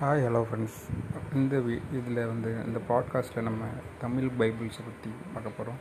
hi hello friends இந்த வி இதில் வந்து இந்த பாட்காஸ்ட்டில் நம்ம தமிழ் பைபிள்ஸை பற்றி பார்க்க போகிறோம்